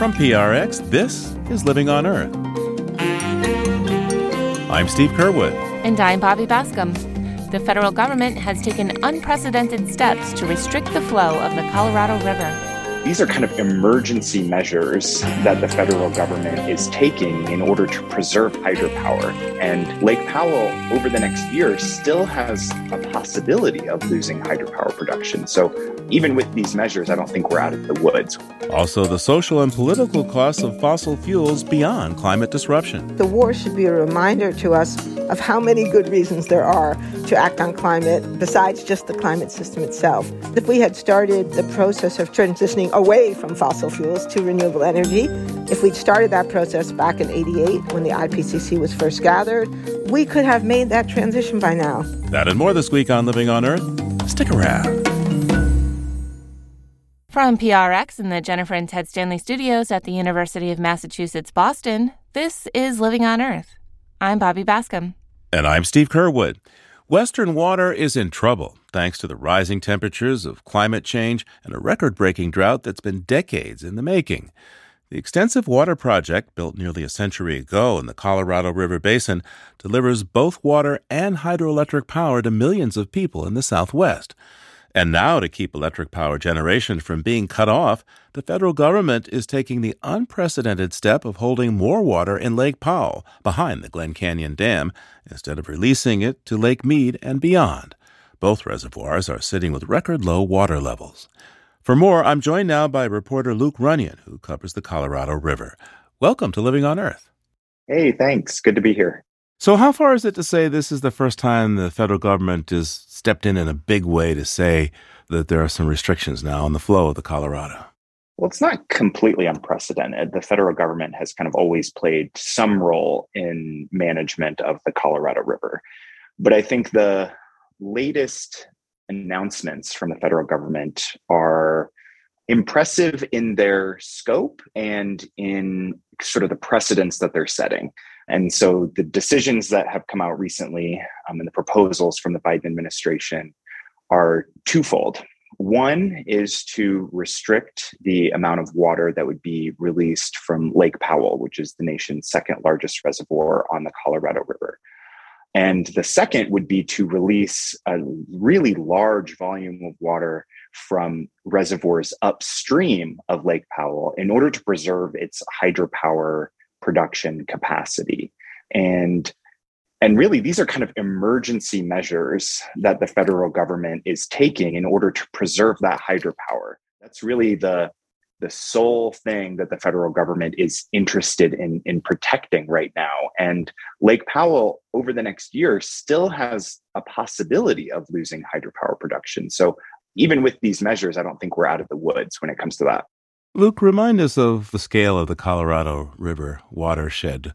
From PRX, this is Living on Earth. I'm Steve Curwood. And I'm Bobby Bascomb. The federal government has taken unprecedented steps to restrict the flow of the Colorado River. These are kind of emergency measures that the federal government is taking in order to preserve hydropower. And Lake Powell, over the next year, still has a possibility of losing hydropower production. So even with these measures, I don't think we're out of the woods. Also, the social and political costs of fossil fuels beyond climate disruption. The war should be a reminder to us of how many good reasons there are to act on climate besides just the climate system itself. If we had started the process of transitioning away from fossil fuels to renewable energy. If we'd started that process back in 88 when the IPCC was first gathered, we could have made that transition by now. That and more this week on Living on Earth. Stick around. From PRX in the Jennifer and Ted Stanley studios at the University of Massachusetts Boston, this is Living on Earth. I'm Bobby Bascomb. And I'm Steve Curwood. Western water is in trouble thanks to the rising temperatures of climate change and a record breaking drought that's been decades in the making. The extensive water project, built nearly a century ago in the Colorado River Basin, delivers both water and hydroelectric power to millions of people in the Southwest. And now, to keep electric power generation from being cut off, the federal government is taking the unprecedented step of holding more water in Lake Powell, behind the Glen Canyon Dam, instead of releasing it to Lake Mead and beyond. Both reservoirs are sitting with record low water levels. For more, I'm joined now by reporter Luke Runyon, who covers the Colorado River. Welcome to Living on Earth. Hey, thanks. Good to be here. So, how far is it to say this is the first time the federal government has stepped in in a big way to say that there are some restrictions now on the flow of the Colorado? Well, it's not completely unprecedented. The federal government has kind of always played some role in management of the Colorado River. But I think the latest announcements from the federal government are impressive in their scope and in sort of the precedents that they're setting. And so the decisions that have come out recently um, and the proposals from the Biden administration are twofold. One is to restrict the amount of water that would be released from Lake Powell, which is the nation's second largest reservoir on the Colorado River. And the second would be to release a really large volume of water from reservoirs upstream of Lake Powell in order to preserve its hydropower production capacity. And and really, these are kind of emergency measures that the federal government is taking in order to preserve that hydropower. That's really the, the sole thing that the federal government is interested in, in protecting right now. And Lake Powell, over the next year, still has a possibility of losing hydropower production. So even with these measures, I don't think we're out of the woods when it comes to that. Luke, remind us of the scale of the Colorado River watershed.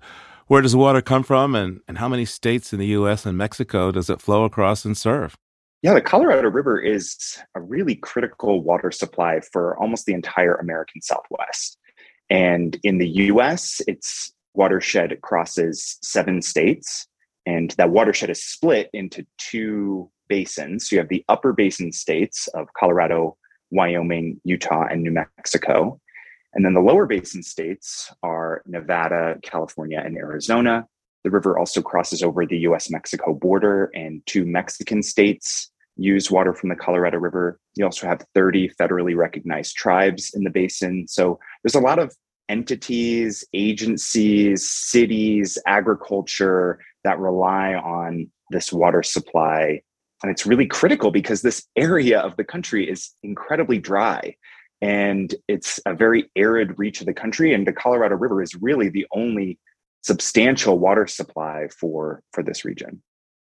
Where does water come from, and, and how many states in the U.S. and Mexico does it flow across and serve? Yeah, the Colorado River is a really critical water supply for almost the entire American Southwest. And in the US, its watershed crosses seven states. And that watershed is split into two basins. So you have the upper basin states of Colorado, Wyoming, Utah, and New Mexico. And then the lower basin states are Nevada, California, and Arizona. The river also crosses over the US Mexico border, and two Mexican states use water from the Colorado River. You also have 30 federally recognized tribes in the basin. So there's a lot of entities, agencies, cities, agriculture that rely on this water supply and it's really critical because this area of the country is incredibly dry and it's a very arid reach of the country. And the Colorado River is really the only substantial water supply for, for this region.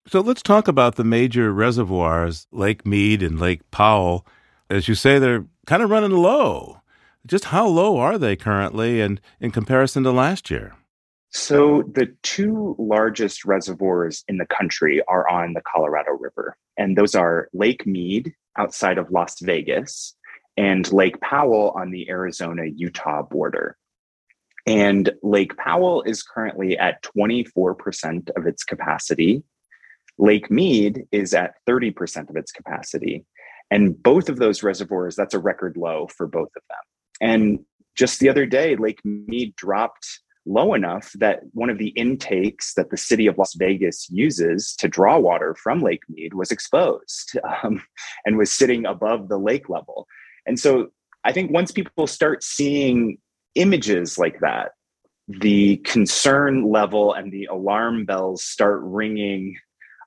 So let's talk about the major reservoirs, Lake Mead and Lake Powell. As you say, they're kind of running low. Just how low are they currently and in comparison to last year? So, the two largest reservoirs in the country are on the Colorado River, and those are Lake Mead outside of Las Vegas and Lake Powell on the Arizona Utah border. And Lake Powell is currently at 24% of its capacity. Lake Mead is at 30% of its capacity. And both of those reservoirs, that's a record low for both of them. And just the other day, Lake Mead dropped low enough that one of the intakes that the city of Las Vegas uses to draw water from Lake Mead was exposed um, and was sitting above the lake level. And so I think once people start seeing images like that, the concern level and the alarm bells start ringing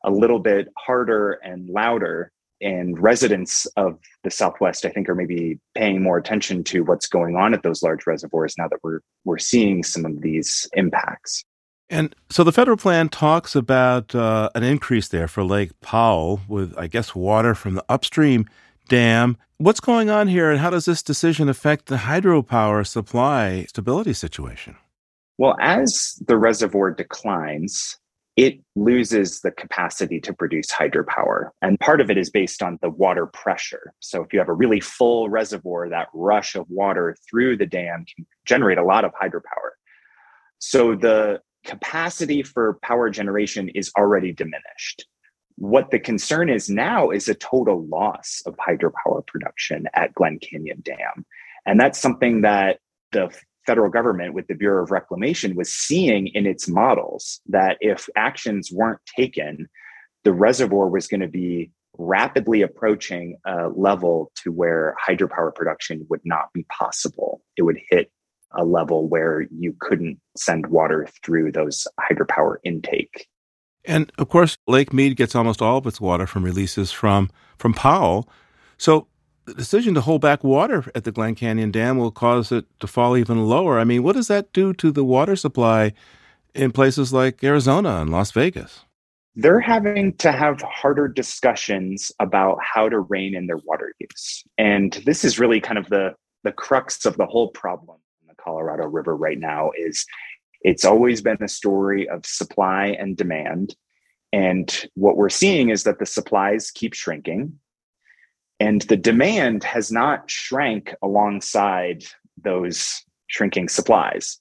a little bit harder and louder and residents of the southwest i think are maybe paying more attention to what's going on at those large reservoirs now that we're we're seeing some of these impacts. And so the federal plan talks about uh, an increase there for lake powell with i guess water from the upstream dam. What's going on here and how does this decision affect the hydropower supply stability situation? Well as the reservoir declines it loses the capacity to produce hydropower. And part of it is based on the water pressure. So if you have a really full reservoir, that rush of water through the dam can generate a lot of hydropower. So the capacity for power generation is already diminished. What the concern is now is a total loss of hydropower production at Glen Canyon Dam. And that's something that the federal government with the Bureau of Reclamation was seeing in its models that if actions weren't taken, the reservoir was going to be rapidly approaching a level to where hydropower production would not be possible. It would hit a level where you couldn't send water through those hydropower intake. And of course, Lake Mead gets almost all of its water from releases from from Powell. So the decision to hold back water at the Glen Canyon Dam will cause it to fall even lower. I mean, what does that do to the water supply in places like Arizona and Las Vegas? They're having to have harder discussions about how to rein in their water use. And this is really kind of the, the crux of the whole problem in the Colorado River right now is it's always been a story of supply and demand. And what we're seeing is that the supplies keep shrinking and the demand has not shrank alongside those shrinking supplies.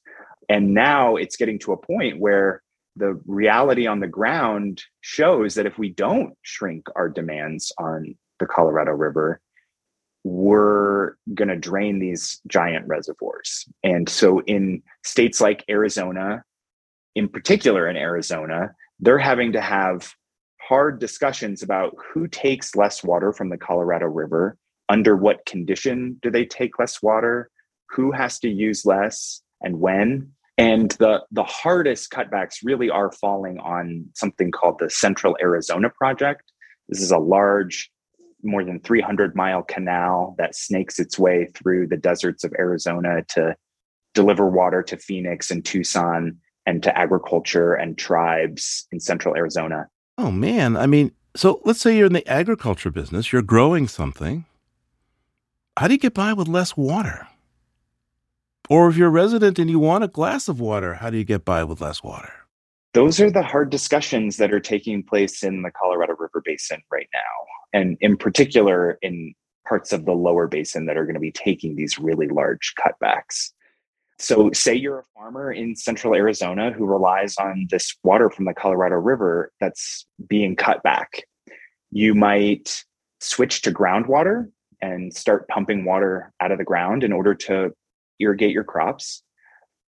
And now it's getting to a point where the reality on the ground shows that if we don't shrink our demands on the Colorado River, we're going to drain these giant reservoirs. And so in states like Arizona, in particular in Arizona, they're having to have hard discussions about who takes less water from the Colorado River, under what condition do they take less water, who has to use less, and when. And the, the hardest cutbacks really are falling on something called the Central Arizona Project. This is a large, more than 300 mile canal that snakes its way through the deserts of Arizona to deliver water to Phoenix and Tucson and to agriculture and tribes in central Arizona. Oh, man. I mean, so let's say you're in the agriculture business, you're growing something. How do you get by with less water? Or if you're a resident and you want a glass of water, how do you get by with less water? Those are the hard discussions that are taking place in the Colorado River Basin right now. And in particular, in parts of the lower basin that are going to be taking these really large cutbacks. So, say you're a farmer in central Arizona who relies on this water from the Colorado River that's being cut back. You might switch to groundwater and start pumping water out of the ground in order to irrigate your crops.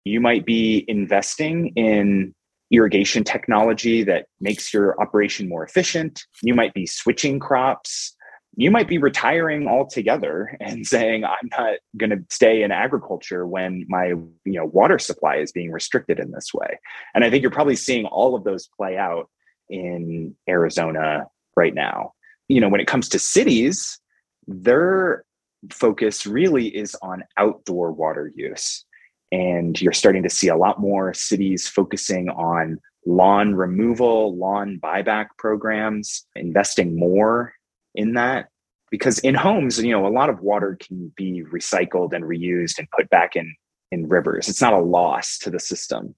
You might be investing in irrigation technology that makes your operation more efficient. You might be switching crops you might be retiring altogether and saying i'm not going to stay in agriculture when my you know water supply is being restricted in this way. And i think you're probably seeing all of those play out in arizona right now. You know when it comes to cities their focus really is on outdoor water use. And you're starting to see a lot more cities focusing on lawn removal lawn buyback programs investing more in that? Because in homes you know a lot of water can be recycled and reused and put back in in rivers. It's not a loss to the system.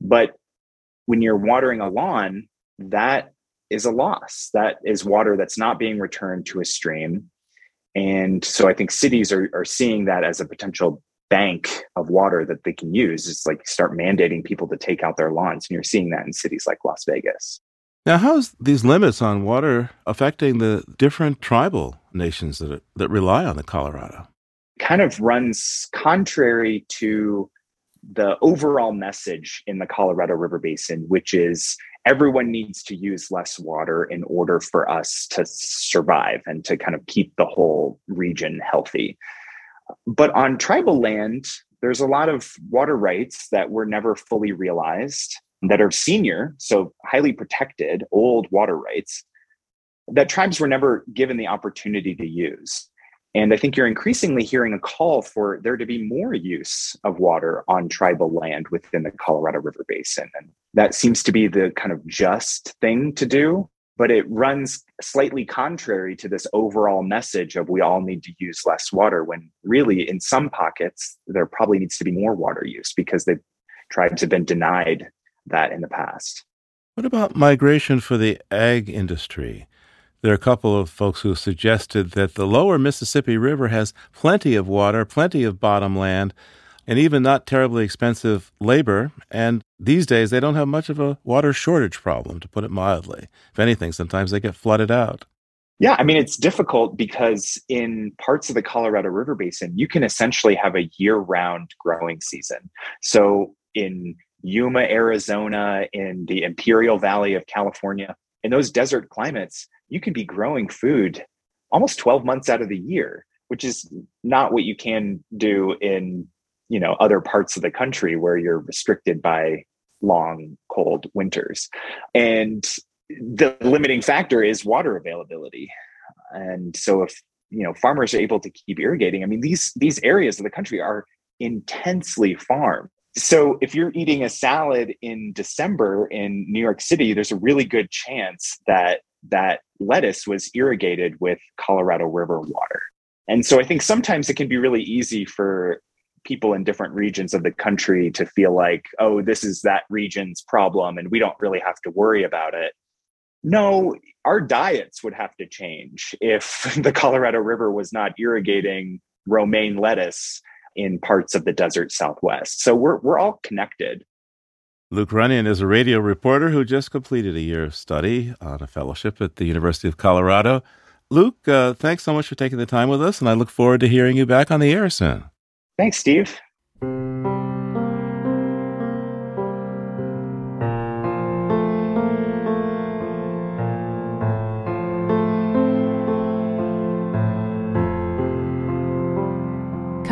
But when you're watering a lawn that is a loss. That is water that's not being returned to a stream. And so i think cities are, are seeing that as a potential bank of water that they can use. It's like start mandating people to take out their lawns. And you're seeing that in cities like las vegas now, how's these limits on water affecting the different tribal nations that that rely on the Colorado? kind of runs contrary to the overall message in the Colorado River Basin, which is everyone needs to use less water in order for us to survive and to kind of keep the whole region healthy. But on tribal land, there's a lot of water rights that were never fully realized that are senior, so highly protected, old water rights that tribes were never given the opportunity to use. And I think you're increasingly hearing a call for there to be more use of water on tribal land within the Colorado River Basin. And that seems to be the kind of just thing to do, but it runs slightly contrary to this overall message of we all need to use less water when really in some pockets there probably needs to be more water use because the tribes have been denied that in the past. What about migration for the ag industry? There are a couple of folks who suggested that the lower Mississippi River has plenty of water, plenty of bottom land, and even not terribly expensive labor. And these days, they don't have much of a water shortage problem, to put it mildly. If anything, sometimes they get flooded out. Yeah, I mean, it's difficult because in parts of the Colorado River Basin, you can essentially have a year round growing season. So in Yuma, Arizona, in the Imperial Valley of California, in those desert climates, you can be growing food almost 12 months out of the year which is not what you can do in you know other parts of the country where you're restricted by long cold winters. And the limiting factor is water availability. And so if you know farmers are able to keep irrigating i mean these these areas of the country are intensely farmed so if you're eating a salad in december in new york city there's a really good chance that that lettuce was irrigated with Colorado River water. And so I think sometimes it can be really easy for people in different regions of the country to feel like, oh, this is that region's problem and we don't really have to worry about it. No, our diets would have to change if the Colorado River was not irrigating romaine lettuce in parts of the desert southwest. So we're, we're all connected. Luke Runyon is a radio reporter who just completed a year of study on a fellowship at the University of Colorado. Luke, uh, thanks so much for taking the time with us, and I look forward to hearing you back on the air soon. Thanks, Steve.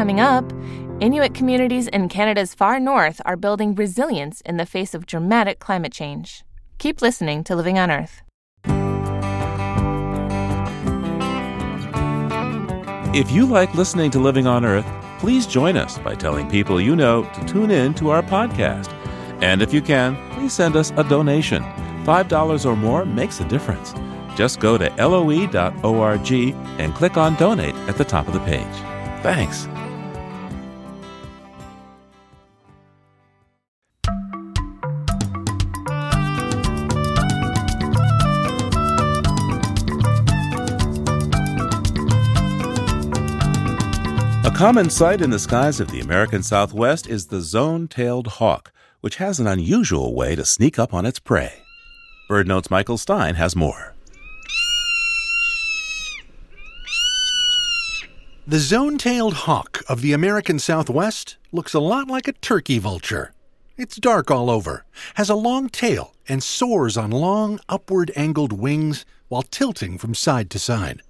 Coming up, Inuit communities in Canada's far north are building resilience in the face of dramatic climate change. Keep listening to Living on Earth. If you like listening to Living on Earth, please join us by telling people you know to tune in to our podcast. And if you can, please send us a donation. $5 or more makes a difference. Just go to loe.org and click on donate at the top of the page. Thanks. Common sight in the skies of the American Southwest is the zone tailed hawk, which has an unusual way to sneak up on its prey. BirdNote's Michael Stein has more. The zone tailed hawk of the American Southwest looks a lot like a turkey vulture. It's dark all over, has a long tail, and soars on long, upward angled wings while tilting from side to side.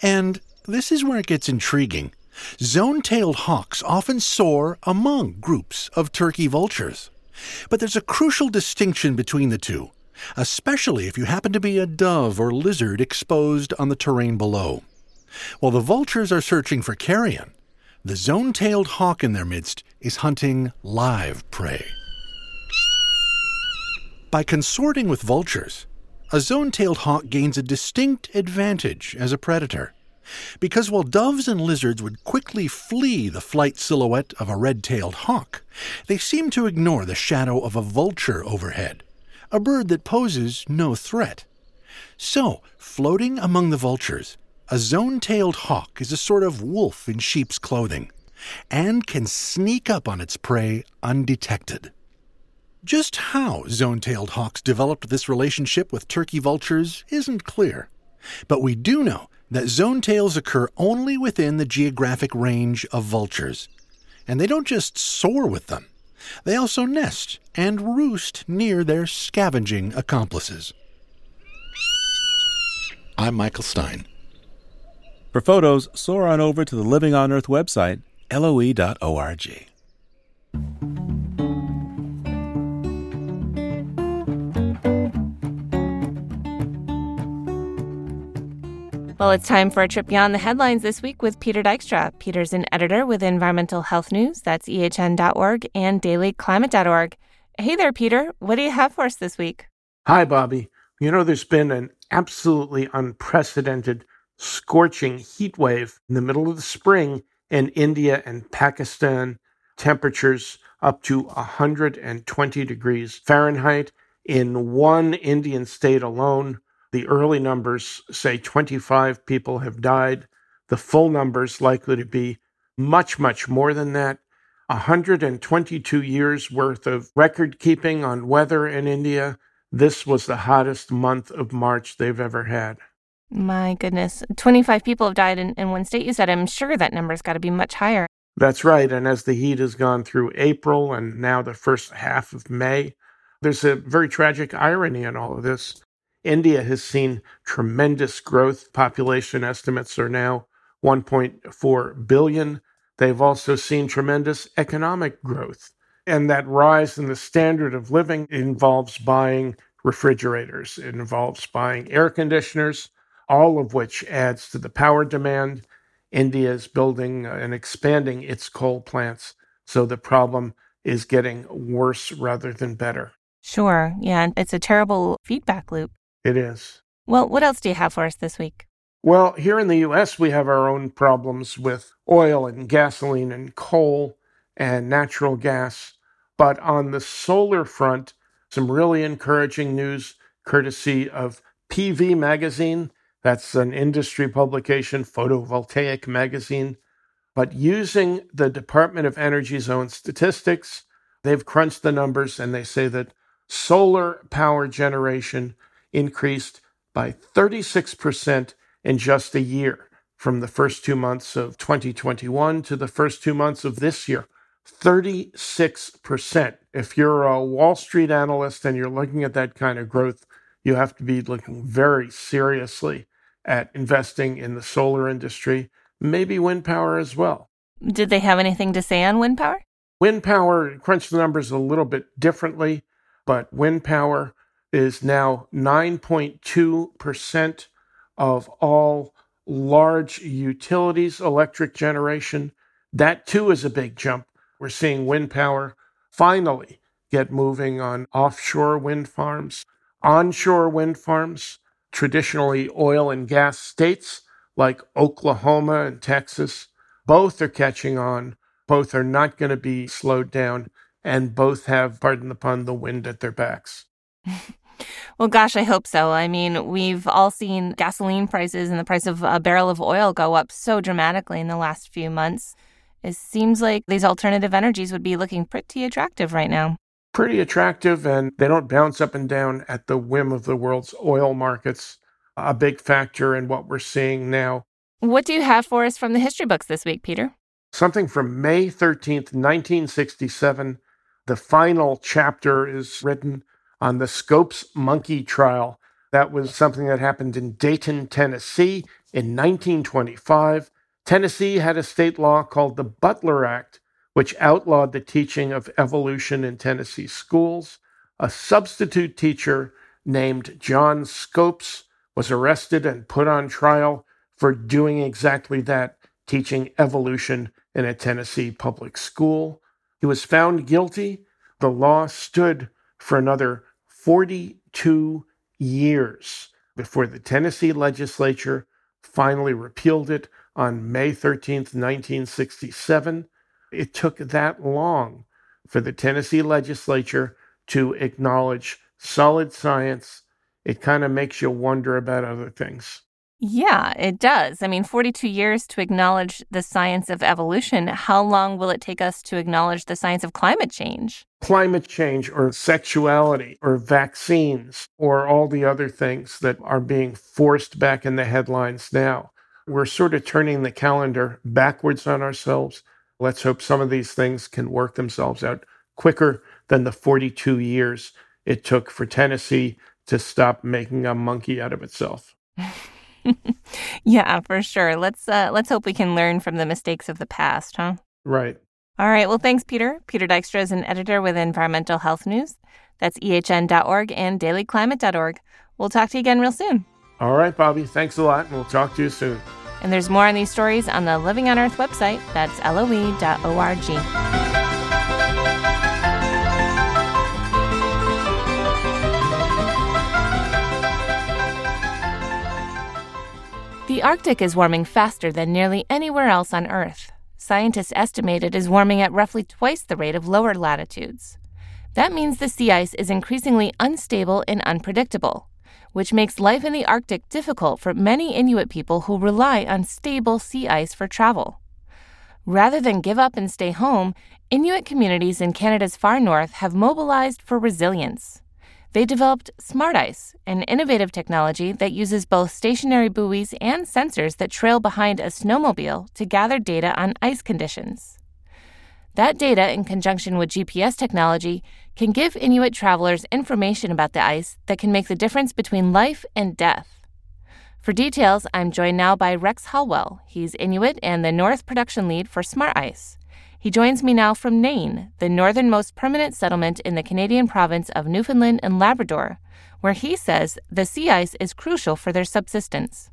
And this is where it gets intriguing. Zone tailed hawks often soar among groups of turkey vultures. But there's a crucial distinction between the two, especially if you happen to be a dove or lizard exposed on the terrain below. While the vultures are searching for carrion, the zone tailed hawk in their midst is hunting live prey. By consorting with vultures, a zone tailed hawk gains a distinct advantage as a predator. Because while doves and lizards would quickly flee the flight silhouette of a red tailed hawk, they seem to ignore the shadow of a vulture overhead, a bird that poses no threat. So, floating among the vultures, a zone tailed hawk is a sort of wolf in sheep's clothing and can sneak up on its prey undetected. Just how zone tailed hawks developed this relationship with turkey vultures isn't clear, but we do know that zone tails occur only within the geographic range of vultures. And they don't just soar with them, they also nest and roost near their scavenging accomplices. I'm Michael Stein. For photos, soar on over to the Living on Earth website, loe.org. Well, it's time for a trip beyond the headlines this week with Peter Dykstra. Peter's an editor with Environmental Health News, that's ehn.org, and dailyclimate.org. Hey there, Peter. What do you have for us this week? Hi, Bobby. You know, there's been an absolutely unprecedented scorching heat wave in the middle of the spring in India and Pakistan. Temperatures up to 120 degrees Fahrenheit in one Indian state alone. The early numbers say 25 people have died. The full numbers likely to be much, much more than that. 122 years worth of record keeping on weather in India. This was the hottest month of March they've ever had. My goodness. 25 people have died in, in one state, you said. I'm sure that number's got to be much higher. That's right. And as the heat has gone through April and now the first half of May, there's a very tragic irony in all of this. India has seen tremendous growth. Population estimates are now 1.4 billion. They've also seen tremendous economic growth. And that rise in the standard of living involves buying refrigerators, it involves buying air conditioners, all of which adds to the power demand. India is building and expanding its coal plants. So the problem is getting worse rather than better. Sure. Yeah. It's a terrible feedback loop. It is. Well, what else do you have for us this week? Well, here in the US, we have our own problems with oil and gasoline and coal and natural gas. But on the solar front, some really encouraging news courtesy of PV Magazine. That's an industry publication, photovoltaic magazine. But using the Department of Energy's own statistics, they've crunched the numbers and they say that solar power generation increased by 36% in just a year from the first two months of 2021 to the first two months of this year. 36%. If you're a Wall Street analyst and you're looking at that kind of growth, you have to be looking very seriously at investing in the solar industry, maybe wind power as well. Did they have anything to say on wind power? Wind power crunched the numbers a little bit differently, but wind power is now 9.2% of all large utilities electric generation. That too is a big jump. We're seeing wind power finally get moving on offshore wind farms, onshore wind farms, traditionally oil and gas states like Oklahoma and Texas. Both are catching on. Both are not going to be slowed down. And both have, pardon the pun, the wind at their backs. Well, gosh, I hope so. I mean, we've all seen gasoline prices and the price of a barrel of oil go up so dramatically in the last few months. It seems like these alternative energies would be looking pretty attractive right now. Pretty attractive, and they don't bounce up and down at the whim of the world's oil markets. A big factor in what we're seeing now. What do you have for us from the history books this week, Peter? Something from May 13th, 1967. The final chapter is written on the Scopes monkey trial. That was something that happened in Dayton, Tennessee in 1925. Tennessee had a state law called the Butler Act, which outlawed the teaching of evolution in Tennessee schools. A substitute teacher named John Scopes was arrested and put on trial for doing exactly that, teaching evolution in a Tennessee public school. He was found guilty. The law stood for another 42 years before the Tennessee legislature finally repealed it on May 13th, 1967. It took that long for the Tennessee legislature to acknowledge solid science. It kind of makes you wonder about other things. Yeah, it does. I mean, 42 years to acknowledge the science of evolution. How long will it take us to acknowledge the science of climate change? Climate change or sexuality or vaccines or all the other things that are being forced back in the headlines now. we're sort of turning the calendar backwards on ourselves. Let's hope some of these things can work themselves out quicker than the 42 years it took for Tennessee to stop making a monkey out of itself. yeah, for sure. Let's uh, let's hope we can learn from the mistakes of the past, huh? Right. All right. Well, thanks, Peter. Peter Dykstra is an editor with Environmental Health News. That's ehn.org and dailyclimate.org. We'll talk to you again real soon. All right, Bobby. Thanks a lot, and we'll talk to you soon. And there's more on these stories on the Living on Earth website. That's loe.org. The Arctic is warming faster than nearly anywhere else on Earth. Scientists estimate it is warming at roughly twice the rate of lower latitudes. That means the sea ice is increasingly unstable and unpredictable, which makes life in the Arctic difficult for many Inuit people who rely on stable sea ice for travel. Rather than give up and stay home, Inuit communities in Canada's far north have mobilized for resilience. They developed SmartICE, an innovative technology that uses both stationary buoys and sensors that trail behind a snowmobile to gather data on ice conditions. That data, in conjunction with GPS technology, can give Inuit travelers information about the ice that can make the difference between life and death. For details, I'm joined now by Rex Holwell. He's Inuit and the North production lead for SmartICE. He joins me now from Nain, the northernmost permanent settlement in the Canadian province of Newfoundland and Labrador, where he says the sea ice is crucial for their subsistence.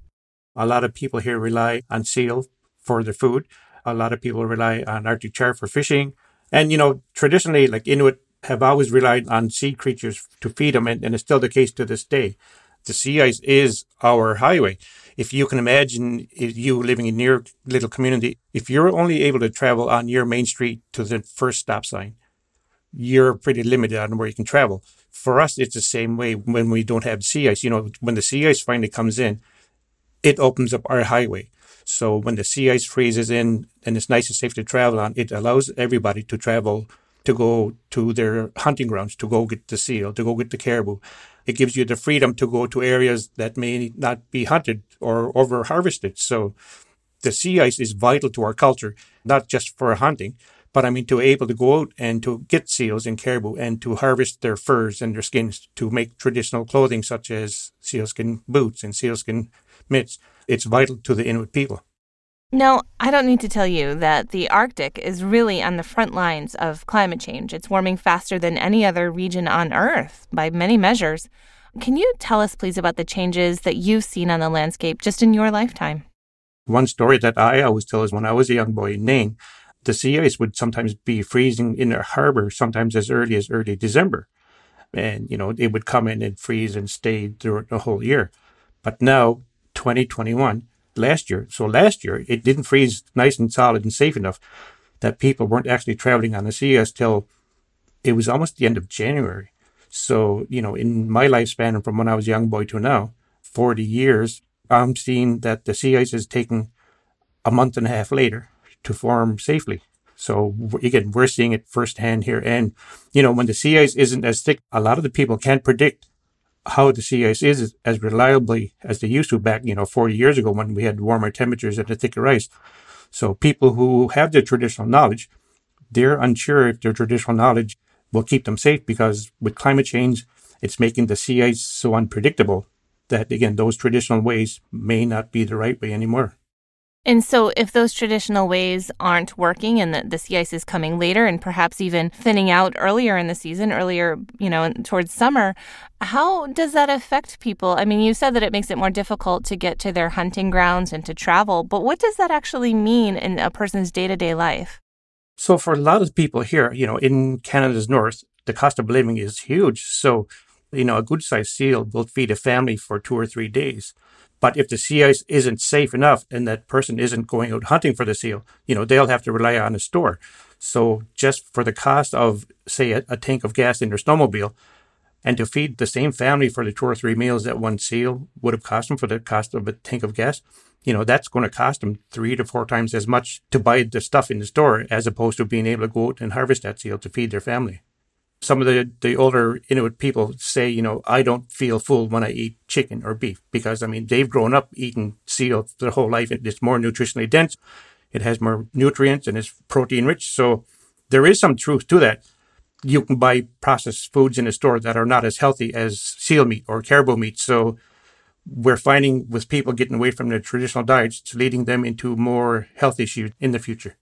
A lot of people here rely on seal for their food. A lot of people rely on Arctic char for fishing. And, you know, traditionally, like Inuit have always relied on sea creatures to feed them, and, and it's still the case to this day. The sea ice is our highway if you can imagine you living in your little community, if you're only able to travel on your main street to the first stop sign, you're pretty limited on where you can travel. For us, it's the same way when we don't have sea ice. You know, when the sea ice finally comes in, it opens up our highway. So when the sea ice freezes in and it's nice and safe to travel on, it allows everybody to travel to go to their hunting grounds, to go get the seal, to go get the caribou. It gives you the freedom to go to areas that may not be hunted or over harvested. So the sea ice is vital to our culture, not just for hunting, but I mean to able to go out and to get seals and caribou and to harvest their furs and their skins to make traditional clothing such as sealskin boots and sealskin mitts. It's vital to the Inuit people. No, I don't need to tell you that the Arctic is really on the front lines of climate change. It's warming faster than any other region on Earth by many measures. Can you tell us, please, about the changes that you've seen on the landscape just in your lifetime? One story that I always tell is when I was a young boy in Nain, the sea ice would sometimes be freezing in the harbor, sometimes as early as early December. And, you know, it would come in and freeze and stay throughout the whole year. But now, 2021, last year. So last year, it didn't freeze nice and solid and safe enough that people weren't actually traveling on the sea ice till it was almost the end of January. So, you know, in my lifespan and from when I was a young boy to now, 40 years, I'm seeing that the sea ice is taking a month and a half later to form safely. So again, we're seeing it firsthand here. And, you know, when the sea ice isn't as thick, a lot of the people can't predict how the sea ice is as reliably as they used to back, you know, 40 years ago when we had warmer temperatures and a thicker ice. So people who have the traditional knowledge, they're unsure if their traditional knowledge will keep them safe because with climate change, it's making the sea ice so unpredictable that again, those traditional ways may not be the right way anymore. And so, if those traditional ways aren't working and the, the sea ice is coming later and perhaps even thinning out earlier in the season, earlier, you know, towards summer, how does that affect people? I mean, you said that it makes it more difficult to get to their hunting grounds and to travel, but what does that actually mean in a person's day to day life? So, for a lot of people here, you know, in Canada's north, the cost of living is huge. So, you know, a good sized seal will feed a family for two or three days. But if the sea ice isn't safe enough and that person isn't going out hunting for the seal, you know, they'll have to rely on a store. So just for the cost of, say, a, a tank of gas in their snowmobile, and to feed the same family for the two or three meals that one seal would have cost them for the cost of a tank of gas, you know, that's going to cost them three to four times as much to buy the stuff in the store as opposed to being able to go out and harvest that seal to feed their family. Some of the, the older Inuit people say, you know, I don't feel full when I eat chicken or beef because, I mean, they've grown up eating seal their whole life. It's more nutritionally dense. It has more nutrients and it's protein rich. So there is some truth to that. You can buy processed foods in a store that are not as healthy as seal meat or caribou meat. So we're finding with people getting away from their traditional diets, it's leading them into more health issues in the future.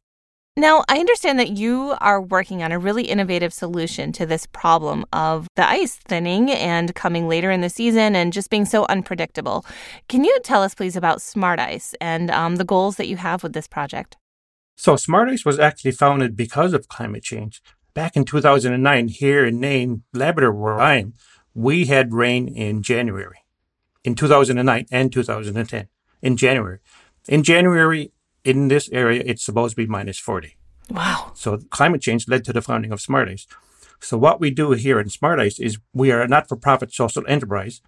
Now, I understand that you are working on a really innovative solution to this problem of the ice thinning and coming later in the season and just being so unpredictable. Can you tell us, please, about SmartICE and um, the goals that you have with this project? So, SmartICE was actually founded because of climate change. Back in 2009, here in Nain, Labrador, where I am, we had rain in January, in 2009 and 2010, in January. In January, in this area, it's supposed to be minus 40. Wow. So climate change led to the founding of SmartICE. So what we do here in SmartICE is we are a not-for-profit social enterprise.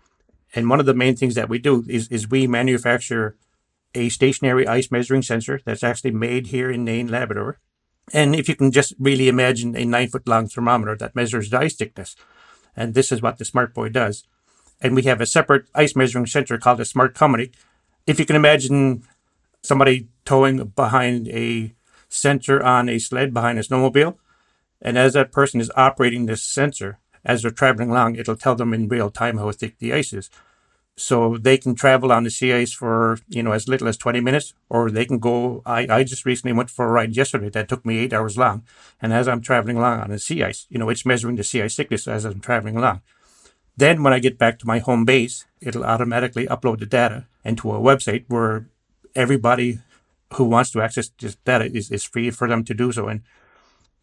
And one of the main things that we do is, is we manufacture a stationary ice measuring sensor that's actually made here in Nain, Labrador. And if you can just really imagine a nine foot long thermometer that measures the ice thickness. And this is what the SmartBUOY does. And we have a separate ice measuring sensor called the SmartQAMUTIK. If you can imagine somebody towing behind a sensor on a sled behind a snowmobile. And as that person is operating this sensor, as they're traveling along, it'll tell them in real time how thick the ice is. So they can travel on the sea ice for, you know, as little as 20 minutes, or they can go. I, I just recently went for a ride yesterday that took me eight hours long. And as I'm traveling along on the sea ice, you know, it's measuring the sea ice thickness as I'm traveling along. Then when I get back to my home base, it'll automatically upload the data into a website where everybody who wants to access this data is, is free for them to do so. And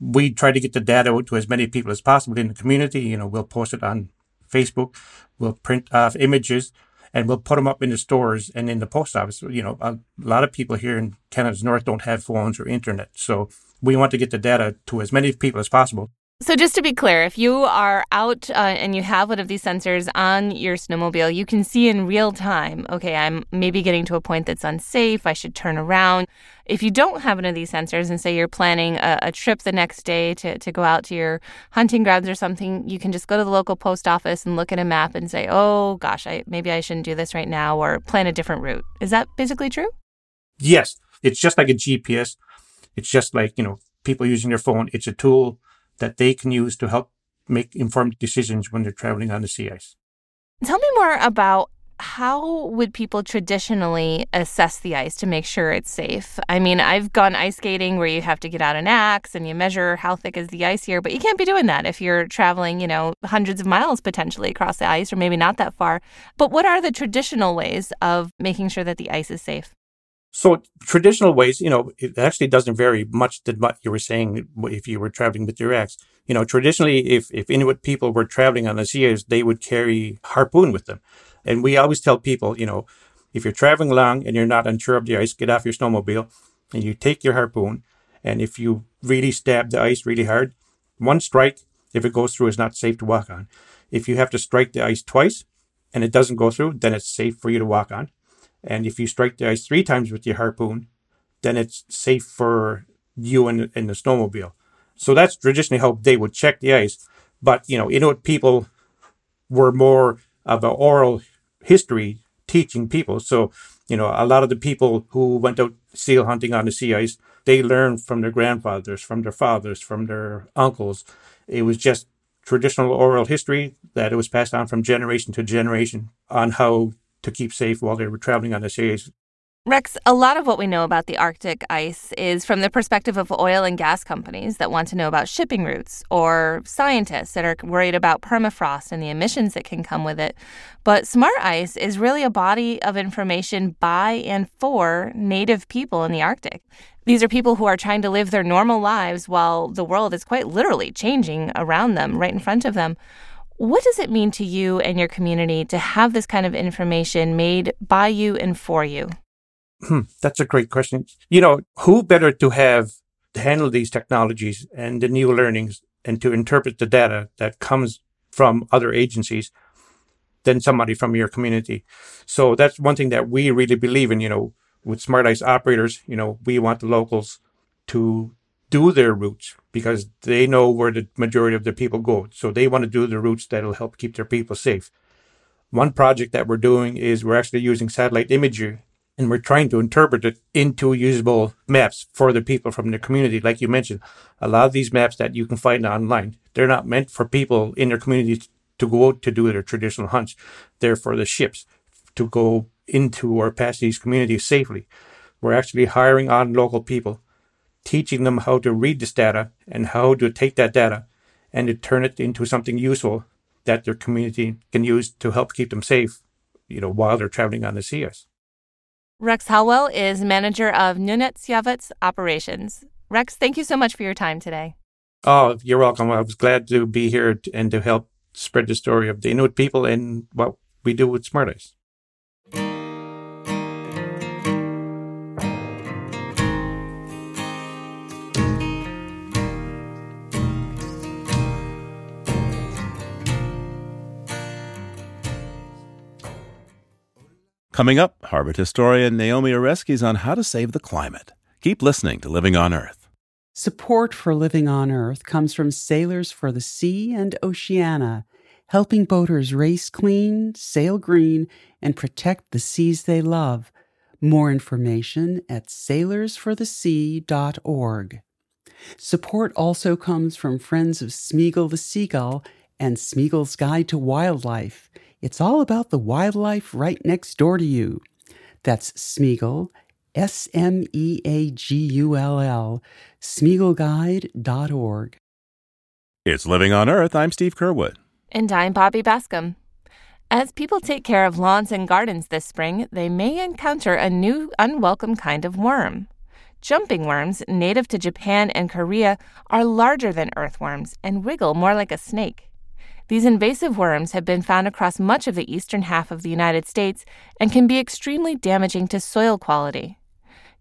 we try to get the data out to as many people as possible in the community. You know, we'll post it on Facebook, we'll print off images, and we'll put them up in the stores and in the post office. You know, a lot of people here in Canada's North don't have phones or internet. So we want to get the data to as many people as possible. So, just to be clear, if you are out uh, and you have one of these sensors on your snowmobile, you can see in real time, okay, I'm maybe getting to a point that's unsafe. I should turn around. If you don't have one of these sensors and say you're planning a, a trip the next day to, to go out to your hunting grounds or something, you can just go to the local post office and look at a map and say, oh gosh, I, maybe I shouldn't do this right now or plan a different route. Is that basically true? Yes. It's just like a GPS. It's just like, you know, people using their phone. It's a tool that they can use to help make informed decisions when they're traveling on the sea ice. Tell me more about how would people traditionally assess the ice to make sure it's safe? I mean, I've gone ice skating where you have to get out an axe and you measure how thick is the ice here, but you can't be doing that if you're traveling, you know, hundreds of miles potentially across the ice or maybe not that far. But what are the traditional ways of making sure that the ice is safe? So traditional ways, you know, it actually doesn't vary much than what you were saying if you were traveling with your axe. You know, traditionally, if, if Inuit people were traveling on the seas, they would carry harpoon with them. And we always tell people, you know, if you're traveling along and you're not unsure of the ice, get off your snowmobile and you take your harpoon. And if you really stab the ice really hard, one strike, if it goes through, is not safe to walk on. If you have to strike the ice twice and it doesn't go through, then it's safe for you to walk on. And if you strike the ice three times with your harpoon, then it's safe for you and, and the snowmobile. So that's traditionally how they would check the ice. But, you know, Inuit people were more of an oral history teaching people. So, you know, a lot of the people who went out seal hunting on the sea ice, they learned from their grandfathers, from their fathers, from their uncles. It was just traditional oral history that it was passed on from generation to generation on how to keep safe while they were traveling on the seas. Rex, a lot of what we know about the Arctic ice is from the perspective of oil and gas companies that want to know about shipping routes or scientists that are worried about permafrost and the emissions that can come with it. But SmartICE is really a body of information by and for Native people in the Arctic. These are people who are trying to live their normal lives while the world is quite literally changing around them, right in front of them. What does it mean to you and your community to have this kind of information made by you and for you? Hmm, that's a great question. You know, who better to have to handle these technologies and the new learnings and to interpret the data that comes from other agencies than somebody from your community. So that's one thing that we really believe in, you know, with SmartICE operators, you know, we want the locals to do their routes because they know where the majority of the people go. So they want to do the routes that'll help keep their people safe. One project that we're doing is we're actually using satellite imagery and we're trying to interpret it into usable maps for the people from the community. Like you mentioned, a lot of these maps that you can find online, they're not meant for people in their communities to go out to do their traditional hunts. They're for the ships to go into or past these communities safely. We're actually hiring on local people, teaching them how to read this data and how to take that data and to turn it into something useful that their community can use to help keep them safe, you know, while they're traveling on the seas. Rex Holwell is manager of Nunatsiavut's operations. Rex, thank you so much for your time today. Oh, you're welcome. I was glad to be here and to help spread the story of the Inuit people and what we do with SmartICE. Coming up, Harvard historian Naomi Oreskes on how to save the climate. Keep listening to Living on Earth. Support for Living on Earth comes from Sailors for the Sea and Oceana, helping boaters race clean, sail green, and protect the seas they love. More information at sailorsforthesea.org. Support also comes from Friends of Smeagull the Seagull and Smeagull's Guide to Wildlife. It's all about the wildlife right next door to you. That's Smeagull, S M E A G U L L, SmeagullGuide.org. It's Living on Earth. I'm Steve Curwood. And I'm Bobby Bascomb. As people take care of lawns and gardens this spring, they may encounter a new unwelcome kind of worm. Jumping worms, native to Japan and Korea, are larger than earthworms and wiggle more like a snake. These invasive worms have been found across much of the eastern half of the United States and can be extremely damaging to soil quality.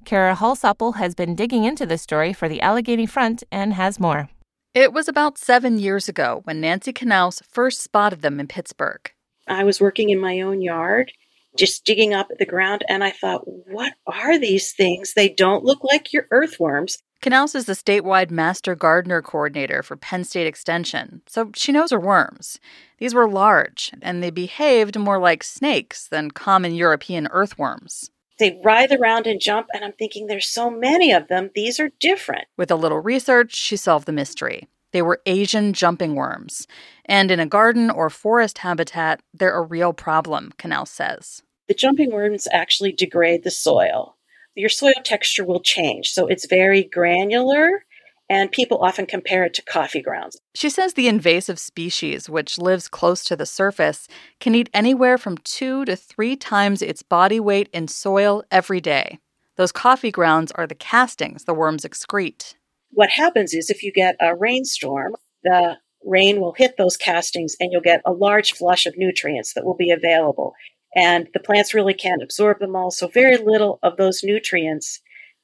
Kara Holsopple has been digging into the story for the Allegheny Front and has more. It was about seven years ago when Nancy Knaus first spotted them in Pittsburgh. I was working in my own yard, just digging up at the ground, and I thought, what are these things? They don't look like your earthworms. Knaus is the statewide master gardener coordinator for Penn State Extension, so she knows her worms. These were large, and they behaved more like snakes than common European earthworms. They writhe around and jump, and I'm thinking there's so many of them, these are different. With a little research, she solved the mystery. They were Asian jumping worms. And in a garden or forest habitat, they're a real problem, Knaus says. The jumping worms actually degrade the soil your soil texture will change. So it's very granular, and people often compare it to coffee grounds. She says the invasive species, which lives close to the surface, can eat anywhere from two to three times its body weight in soil every day. Those coffee grounds are the castings the worms excrete. What happens is if you get a rainstorm, the rain will hit those castings and you'll get a large flush of nutrients that will be available and the plants really can't absorb them all. So, very little of those nutrients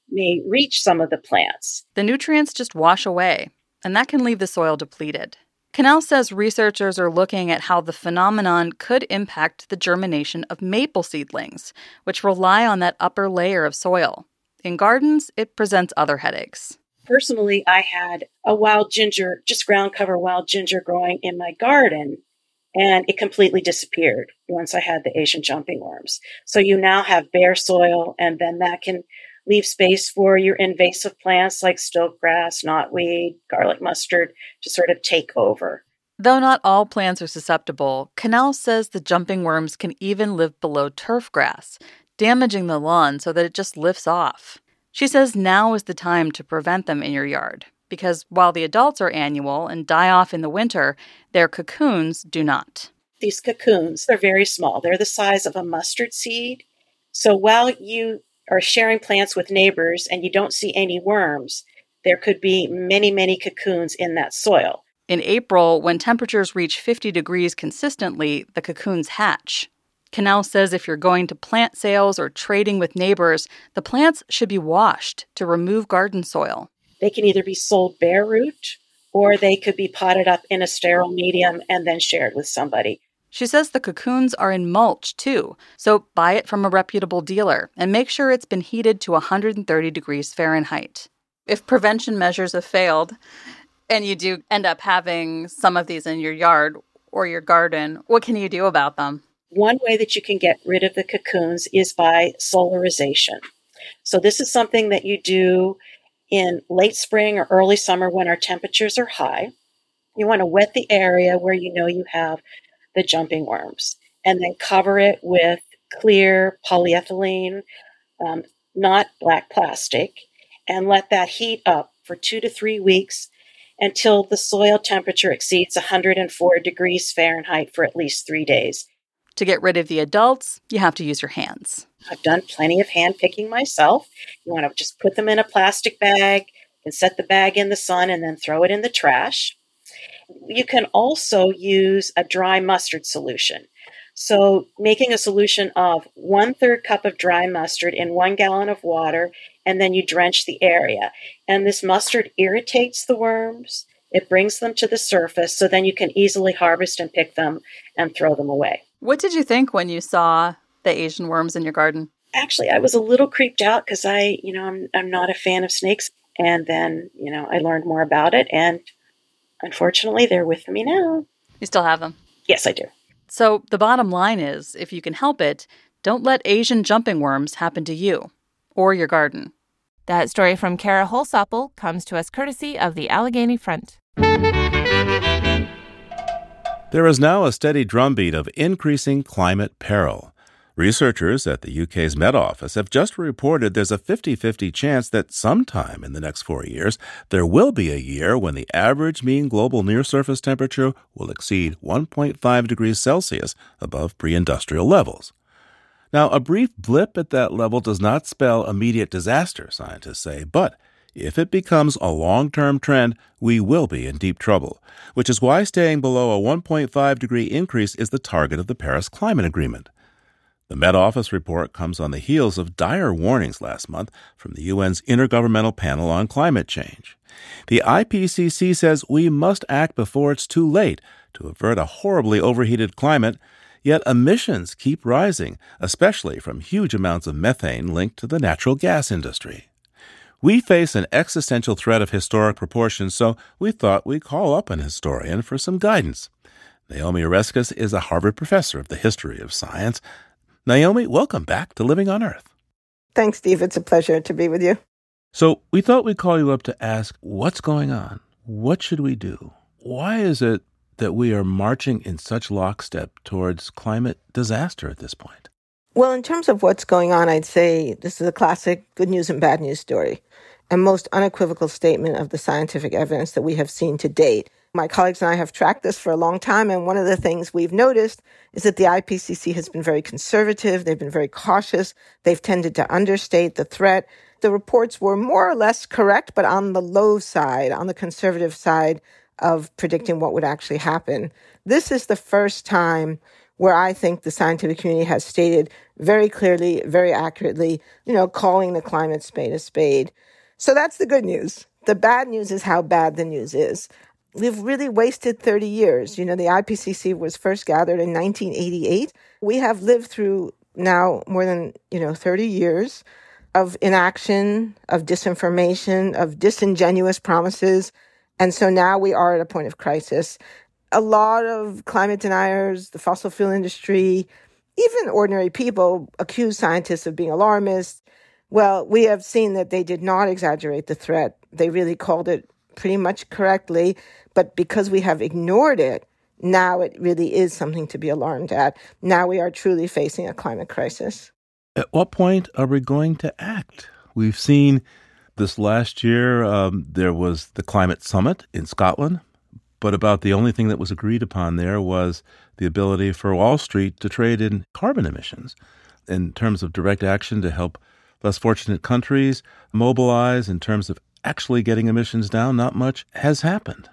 may reach some of the plants. The nutrients just wash away, and that can leave the soil depleted. Knaus says researchers are looking at how the phenomenon could impact the germination of maple seedlings, which rely on that upper layer of soil. In gardens, it presents other headaches. Personally, I had a wild ginger, just ground cover wild ginger growing in my garden and it completely disappeared once I had the Asian jumping worms. So you now have bare soil, and then that can leave space for your invasive plants like stiltgrass, knotweed, garlic mustard to sort of take over. Though not all plants are susceptible, Knaus says the jumping worms can even live below turf grass, damaging the lawn so that it just lifts off. She says now is the time to prevent them in your yard because while the adults are annual and die off in the winter, their cocoons do not. These cocoons, they're very small. They're the size of a mustard seed. So while you are sharing plants with neighbors and you don't see any worms, there could be many, many cocoons in that soil. In April, when temperatures reach 50 degrees consistently, the cocoons hatch. Knaus says if you're going to plant sales or trading with neighbors, the plants should be washed to remove garden soil. They can either be sold bare root or they could be potted up in a sterile medium and then shared with somebody. She says the cocoons are in mulch too, so buy it from a reputable dealer and make sure it's been heated to 130 degrees Fahrenheit. If prevention measures have failed and you do end up having some of these in your yard or your garden, what can you do about them? One way that you can get rid of the cocoons is by solarization. So, this is something that you do in late spring or early summer when our temperatures are high. You want to wet the area where you know you have the jumping worms and then cover it with clear polyethylene, um, not black plastic, and let that heat up for two to three weeks until the soil temperature exceeds 104 degrees Fahrenheit for at least three days. To get rid of the adults, you have to use your hands. I've done plenty of hand picking myself. You want to just put them in a plastic bag and set the bag in the sun and then throw it in the trash. You can also use a dry mustard solution. So, making a solution of one third cup of dry mustard in one gallon of water, and then you drench the area. And this mustard irritates the worms, it brings them to the surface, so then you can easily harvest and pick them and throw them away. What did you think when you saw the Asian worms in your garden? Actually, I was a little creeped out because I, you know, I'm, I'm not a fan of snakes. And then, you know, I learned more about it, and unfortunately, they're with me now. You still have them? Yes, I do. So the bottom line is if you can help it, don't let Asian jumping worms happen to you or your garden. That story from Kara Holsopple comes to us courtesy of the Allegheny Front. There is now a steady drumbeat of increasing climate peril. Researchers at the UK's Met Office have just reported there's a 50 50 chance that sometime in the next four years, there will be a year when the average mean global near surface temperature will exceed 1.5 degrees Celsius above pre industrial levels. Now, a brief blip at that level does not spell immediate disaster, scientists say, but if it becomes a long term trend, we will be in deep trouble, which is why staying below a 1.5 degree increase is the target of the Paris Climate Agreement. The Met Office report comes on the heels of dire warnings last month from the UN's Intergovernmental Panel on Climate Change. The IPCC says we must act before it's too late to avert a horribly overheated climate, yet emissions keep rising, especially from huge amounts of methane linked to the natural gas industry. We face an existential threat of historic proportions, so we thought we'd call up an historian for some guidance. Naomi Oreskes is a Harvard professor of the history of science. Naomi, welcome back to Living on Earth. Thanks, Steve. It's a pleasure to be with you. So, we thought we'd call you up to ask what's going on? What should we do? Why is it that we are marching in such lockstep towards climate disaster at this point? Well, in terms of what's going on, I'd say this is a classic good news and bad news story, and most unequivocal statement of the scientific evidence that we have seen to date. My colleagues and I have tracked this for a long time, and one of the things we've noticed is that the IPCC has been very conservative. They've been very cautious. They've tended to understate the threat. The reports were more or less correct, but on the low side, on the conservative side of predicting what would actually happen. This is the first time where I think the scientific community has stated very clearly, very accurately, you know, calling the climate spade a spade. So that's the good news. The bad news is how bad the news is we've really wasted 30 years. You know, the IPCC was first gathered in 1988. We have lived through now more than, you know, 30 years of inaction, of disinformation, of disingenuous promises. And so now we are at a point of crisis. A lot of climate deniers, the fossil fuel industry, even ordinary people accuse scientists of being alarmists. Well, we have seen that they did not exaggerate the threat. They really called it pretty much correctly. But because we have ignored it, now it really is something to be alarmed at. Now we are truly facing a climate crisis. At what point are we going to act? We've seen this last year, um, there was the climate summit in Scotland, but about the only thing that was agreed upon there was the ability for Wall Street to trade in carbon emissions in terms of direct action to help less fortunate countries mobilize in terms of actually getting emissions down. Not much has happened.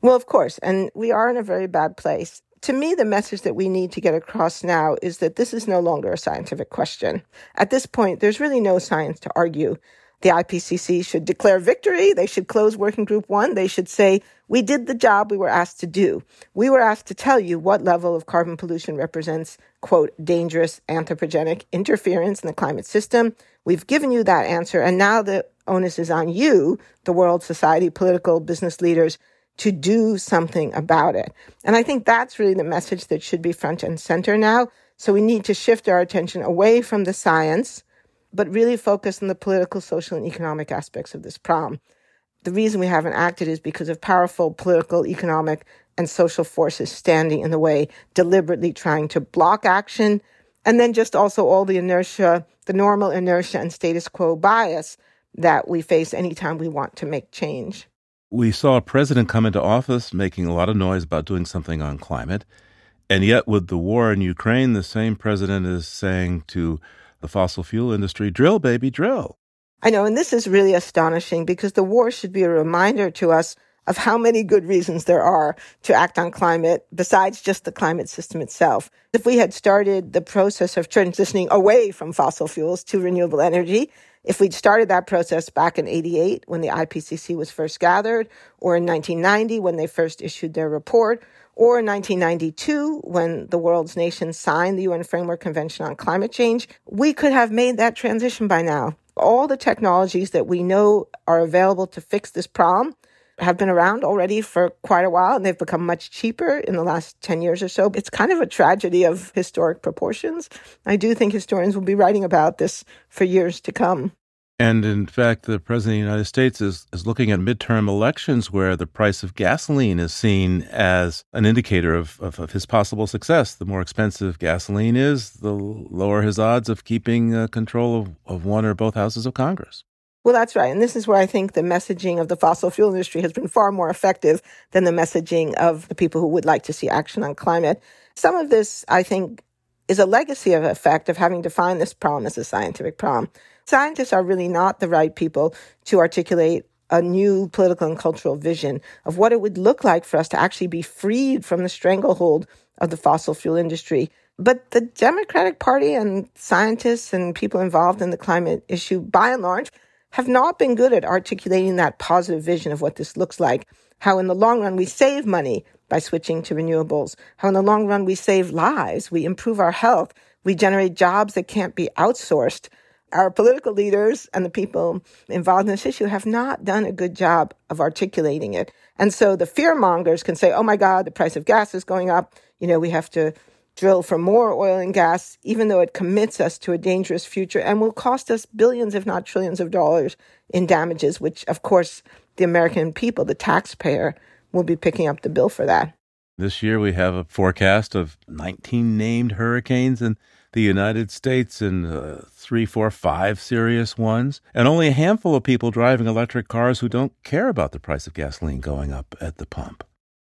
Well, of course, and we are in a very bad place. To me, the message that we need to get across now is that this is no longer a scientific question. At this point, there's really no science to argue The IPCC should declare victory. They should close working group one. They should say, we did the job we were asked to do. We were asked to tell you what level of carbon pollution represents, quote, dangerous anthropogenic interference in the climate system. We've given you that answer. And now the onus is on you, the world, society, political, business leaders, to do something about it. And I think that's really the message that should be front and center now. So we need to shift our attention away from the science but really focus on the political, social, and economic aspects of this problem. The reason we haven't acted is because of powerful political, economic, and social forces standing in the way, deliberately trying to block action. And then just also all the inertia, the normal inertia and status quo bias that we face anytime we want to make change. We saw a president come into office making a lot of noise about doing something on climate. And yet, with the war in Ukraine, the same president is saying to the fossil fuel industry. Drill, baby, drill. I know, and this is really astonishing because the war should be a reminder to us of how many good reasons there are to act on climate besides just the climate system itself. If we had started the process of transitioning away from fossil fuels to renewable energy, if we'd started that process back in 88 when the IPCC was first gathered, or in 1990 when they first issued their report, or in 1992 when the world's nations signed the UN Framework Convention on Climate Change, we could have made that transition by now. All the technologies that we know are available to fix this problem have been around already for quite a while and they've become much cheaper in the last 10 years or so. It's kind of a tragedy of historic proportions. I do think historians will be writing about this for years to come. And in fact, the President of the United States is, is looking at midterm elections where the price of gasoline is seen as an indicator of, of, of his possible success. The more expensive gasoline is, the lower his odds of keeping uh, control of, of one or both houses of Congress. Well, that's right. And this is where I think the messaging of the fossil fuel industry has been far more effective than the messaging of the people who would like to see action on climate. Some of this, I think, is a legacy of effect of having defined this problem as a scientific problem. Scientists are really not the right people to articulate a new political and cultural vision of what it would look like for us to actually be freed from the stranglehold of the fossil fuel industry. But the Democratic Party and scientists and people involved in the climate issue, by and large, have not been good at articulating that positive vision of what this looks like. How in the long run we save money by switching to renewables. How in the long run we save lives, we improve our health, we generate jobs that can't be outsourced our political leaders and the people involved in this issue have not done a good job of articulating it. And so the fear mongers can say, oh my God, the price of gas is going up. You know, we have to drill for more oil and gas, even though it commits us to a dangerous future and will cost us billions, if not trillions of dollars in damages, which of course the American people, the taxpayer, will be picking up the bill for that. This year we have a forecast of 19 named hurricanes and the United States and uh, three, four, five serious ones, and only a handful of people driving electric cars who don't care about the price of gasoline going up at the pump.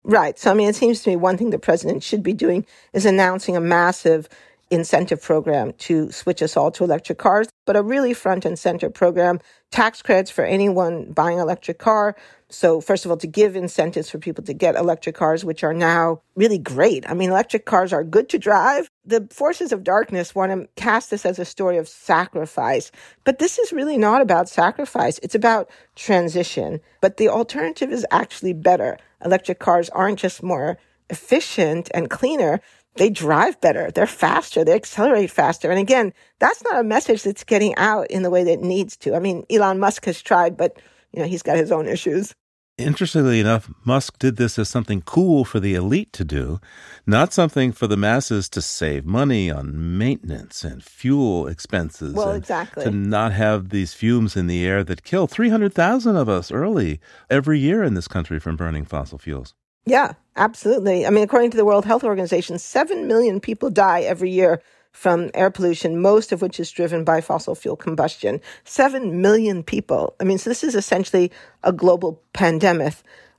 Right. So, I mean, it seems to me one thing the president should be doing is announcing a massive incentive program to switch us all to electric cars, but a really front and center program, tax credits for anyone buying electric car. So, first of all, to give incentives for people to get electric cars, which are now really great. I mean, electric cars are good to drive. The forces of darkness want to cast this as a story of sacrifice, but this is really not about sacrifice. It's about transition. But the alternative is actually better. Electric cars aren't just more efficient and cleaner, they drive better, they're faster, they accelerate faster. And again, that's not a message that's getting out in the way that it needs to. I mean, Elon Musk has tried, but you know, he's got his own issues. Interestingly enough, Musk did this as something cool for the elite to do, not something for the masses to save money on maintenance and fuel expenses. Well, exactly. To not have these fumes in the air that kill 300,000 of us early every year in this country from burning fossil fuels. Yeah, absolutely. I mean, according to the World Health Organization, 7 million people die every year from air pollution, most of which is driven by fossil fuel combustion. 7 million people. I mean, so this is essentially a global pandemic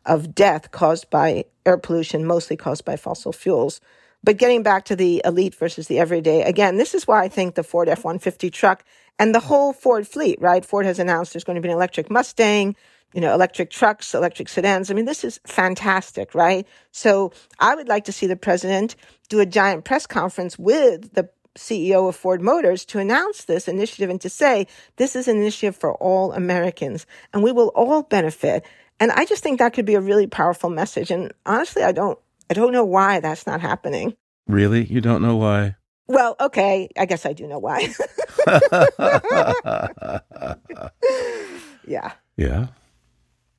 of death caused by air pollution, mostly caused by fossil fuels. But getting back to the elite versus the everyday, again, this is why I think the Ford F 150 truck and the whole Ford fleet, right? Ford has announced there's going to be an electric Mustang you know, electric trucks, electric sedans. I mean, this is fantastic, right? So I would like to see the president do a giant press conference with the CEO of Ford Motors, to announce this initiative and to say this is an initiative for all Americans and we will all benefit. And I just think that could be a really powerful message. And honestly, I don't, I don't know why that's not happening. Really? You don't know why? Well, okay. I guess I do know why. yeah. Yeah.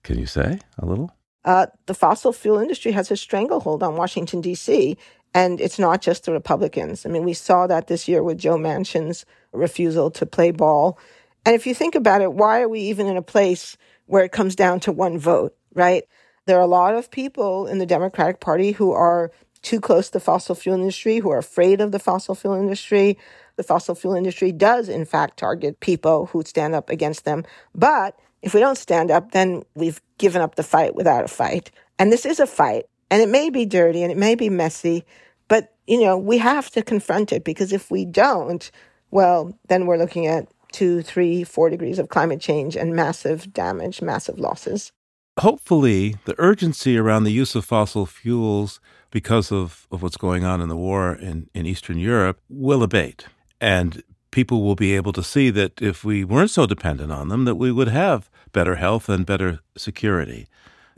Can you say a little? Uh, the fossil fuel industry has a stranglehold on Washington, D.C., and it's not just the Republicans. I mean, we saw that this year with Joe Manchin's refusal to play ball. And if you think about it, why are we even in a place where it comes down to one vote, right? There are a lot of people in the Democratic Party who are too close to the fossil fuel industry, who are afraid of the fossil fuel industry. The fossil fuel industry does, in fact, target people who stand up against them. But if we don't stand up, then we've given up the fight without a fight. And this is a fight. And it may be dirty and it may be messy, but, you know, we have to confront it because if we don't, well, then we're looking at two, three, four degrees of climate change and massive damage, massive losses. Hopefully, the urgency around the use of fossil fuels because of, of what's going on in the war in, in Eastern Europe will abate. And people will be able to see that if we weren't so dependent on them, that we would have better health and better security.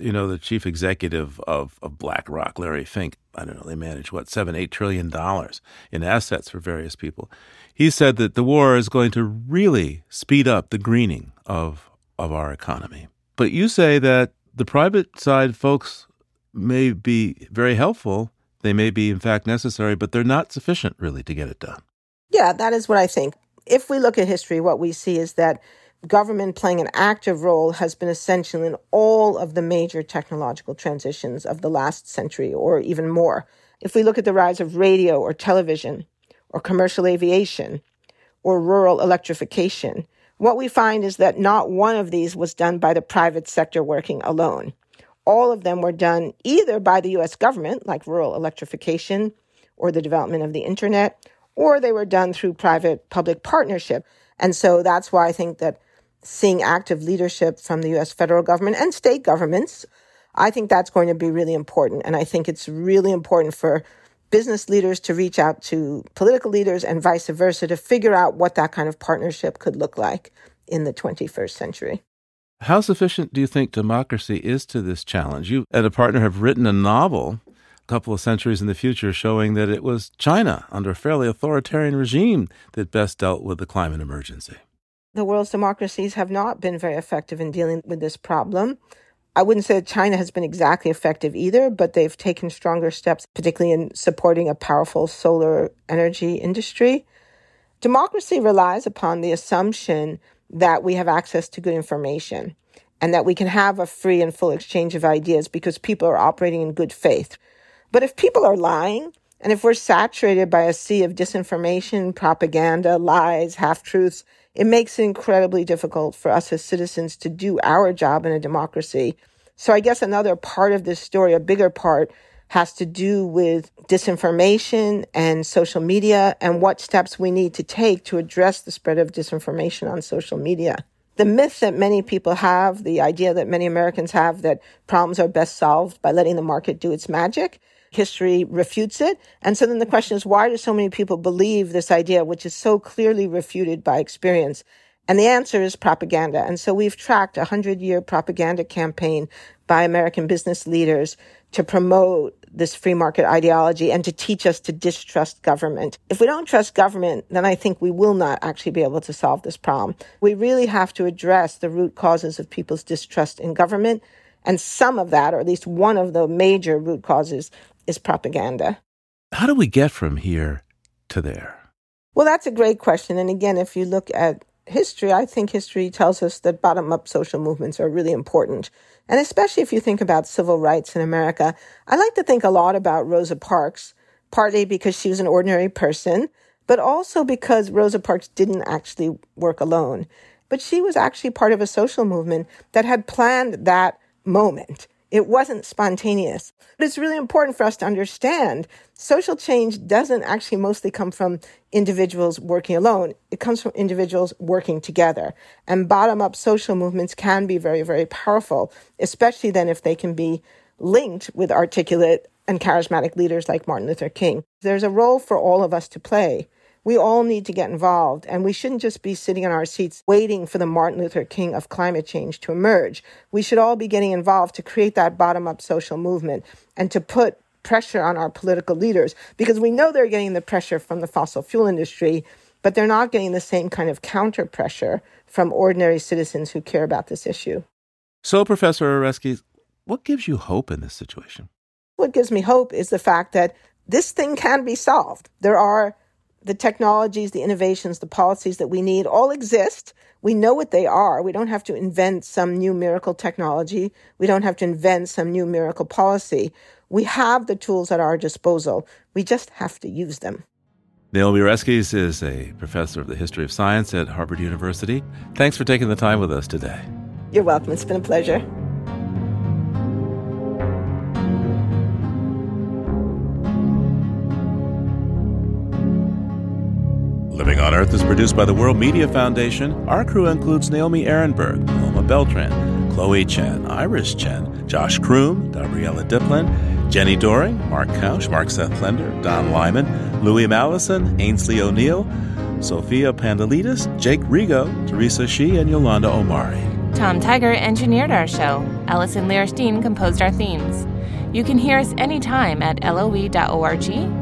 You know, the chief executive of, of BlackRock, Larry Fink, I don't know, they manage what, seven, eight trillion dollars in assets for various people. He said that the war is going to really speed up the greening of of our economy. But you say that the private side folks may be very helpful. They may be, in fact, necessary, but they're not sufficient really to get it done. Yeah, that is what I think. If we look at history, what we see is that government playing an active role has been essential in all of the major technological transitions of the last century or even more. If we look at the rise of radio or television or commercial aviation or rural electrification, what we find is that not one of these was done by the private sector working alone. All of them were done either by the US government, like rural electrification or the development of the internet, or they were done through private public partnership. And so that's why I think that seeing active leadership from the US federal government and state governments, I think that's going to be really important. And I think it's really important for business leaders to reach out to political leaders and vice versa to figure out what that kind of partnership could look like in the 21st century. How sufficient do you think democracy is to this challenge? You and a partner have written a novel a couple of centuries in the future showing that it was China under a fairly authoritarian regime that best dealt with the climate emergency. The world's democracies have not been very effective in dealing with this problem. I wouldn't say that China has been exactly effective either, but they've taken stronger steps, particularly in supporting a powerful solar energy industry. Democracy relies upon the assumption that we have access to good information and that we can have a free and full exchange of ideas because people are operating in good faith. But if people are lying, and if we're saturated by a sea of disinformation, propaganda, lies, half truths, it makes it incredibly difficult for us as citizens to do our job in a democracy. So I guess another part of this story, a bigger part, has to do with disinformation and social media and what steps we need to take to address the spread of disinformation on social media. The myth that many people have, the idea that many Americans have that problems are best solved by letting the market do its magic, history refutes it. And so then the question is, why do so many people believe this idea, which is so clearly refuted by experience? And the answer is propaganda. And so we've tracked a hundred year propaganda campaign by American business leaders to promote this free market ideology and to teach us to distrust government. If we don't trust government, then I think we will not actually be able to solve this problem. We really have to address the root causes of people's distrust in government. And some of that, or at least one of the major root causes, is propaganda. How do we get from here to there? Well, that's a great question. And again, if you look at history, I think history tells us that bottom up social movements are really important. And especially if you think about civil rights in America, I like to think a lot about Rosa Parks, partly because she was an ordinary person, but also because Rosa Parks didn't actually work alone. But she was actually part of a social movement that had planned that moment. It wasn't spontaneous. But it's really important for us to understand social change doesn't actually mostly come from individuals working alone. It comes from individuals working together. And bottom up social movements can be very, very powerful, especially then if they can be linked with articulate and charismatic leaders like Martin Luther King. There's a role for all of us to play We all need to get involved, and we shouldn't just be sitting in our seats waiting for the Martin Luther King of climate change to emerge. We should all be getting involved to create that bottom up social movement and to put pressure on our political leaders because we know they're getting the pressure from the fossil fuel industry, but they're not getting the same kind of counter pressure from ordinary citizens who care about this issue. So, Professor Oreskes, what gives you hope in this situation? What gives me hope is the fact that this thing can be solved. There are the technologies, the innovations, the policies that we need all exist. We know what they are. We don't have to invent some new miracle technology. We don't have to invent some new miracle policy. We have the tools at our disposal. We just have to use them. Naomi Oreskes is a professor of the history of science at Harvard University. Thanks for taking the time with us today. You're welcome. It's been a pleasure. Living on Earth is produced by the World Media Foundation. Our crew includes Naomi Arenberg, Wilma Beltran, Chloe Chen, Iris Chen, Josh Kroom, Gabriella Diplin, Jenni Doering, Mark Kausch, Mark Seth Lender, Don Lyman, Louis Mallison, Ainsley O'Neill, Sophia Pandelides, Jake Rigo, Teresa Shi, and Yolanda Omari. Tom Tiger engineered our show. Allison Lirish Dean composed our themes. You can hear us anytime at loe.org